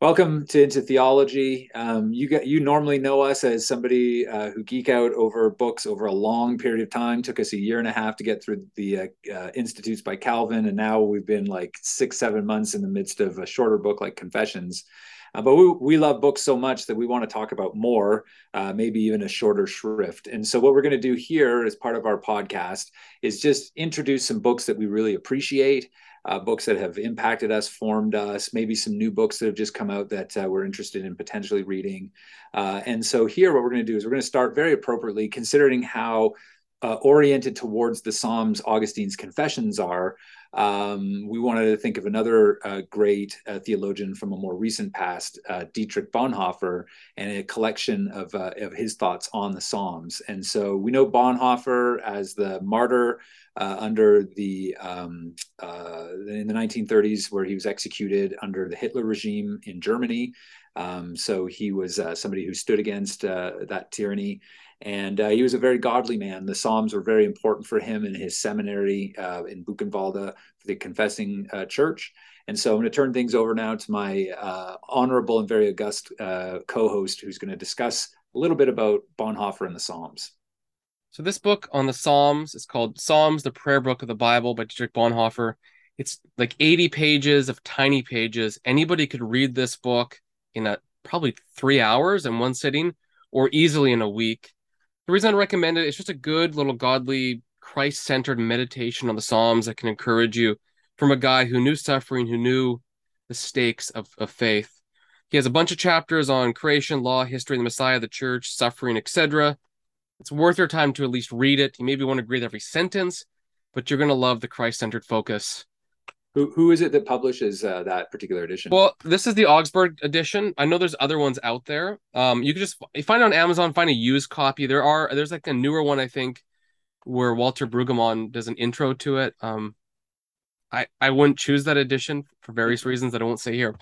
Welcome to Into Theology. Um, you get you normally know us as somebody uh, who geek out over books over a long period of time. Took us a year and a half to get through the uh, uh, Institutes by Calvin, and now we've been like six, seven months in the midst of a shorter book like Confessions. Uh, but we, we love books so much that we want to talk about more, uh, maybe even a shorter shrift. And so, what we're going to do here as part of our podcast is just introduce some books that we really appreciate uh, books that have impacted us, formed us, maybe some new books that have just come out that uh, we're interested in potentially reading. Uh, and so here, what we're going to do is we're going to start very appropriately, considering how uh, oriented towards the Psalms Augustine's confessions are. Um, we wanted to think of another uh, great uh, theologian from a more recent past, uh, Dietrich Bonhoeffer, and a collection of, uh, of his thoughts on the Psalms. And so we know Bonhoeffer as the martyr uh, under the um, uh, in the 1930s, where he was executed under the Hitler regime in Germany. Um, so he was somebody who stood against that tyranny and uh, he was a very godly man. The Psalms were very important for him in his seminary uh, in Buchenwalde for the Confessing uh, Church. And so I'm going to turn things over now to my uh, honorable and very august uh, co-host, who's going to discuss a little bit about Bonhoeffer and the Psalms. So this book on the Psalms is called Psalms, the Prayer Book of the Bible by Dietrich Bonhoeffer. It's like 80 pages of tiny pages. Anybody could read this book in a probably three hours in one sitting, or easily in a week. The reason I recommend it, it's just a good little godly, Christ centered meditation on the Psalms that can encourage you from a guy who knew suffering, who knew the stakes of, of faith. He has a bunch of chapters on creation, law, history, the Messiah, the church, suffering, etc. It's worth your time to at least read it. You maybe won't agree with every sentence, but you're going to love the Christ centered focus who, who is it that publishes uh, that particular edition? Well, this is the Augsburg edition. I know there's other ones out there. Um, you can just find on Amazon, find a used copy. There are there's like a newer one I think where Walter Brueggemann does an intro to it. Um, I I wouldn't choose that edition for various reasons that I won't say here.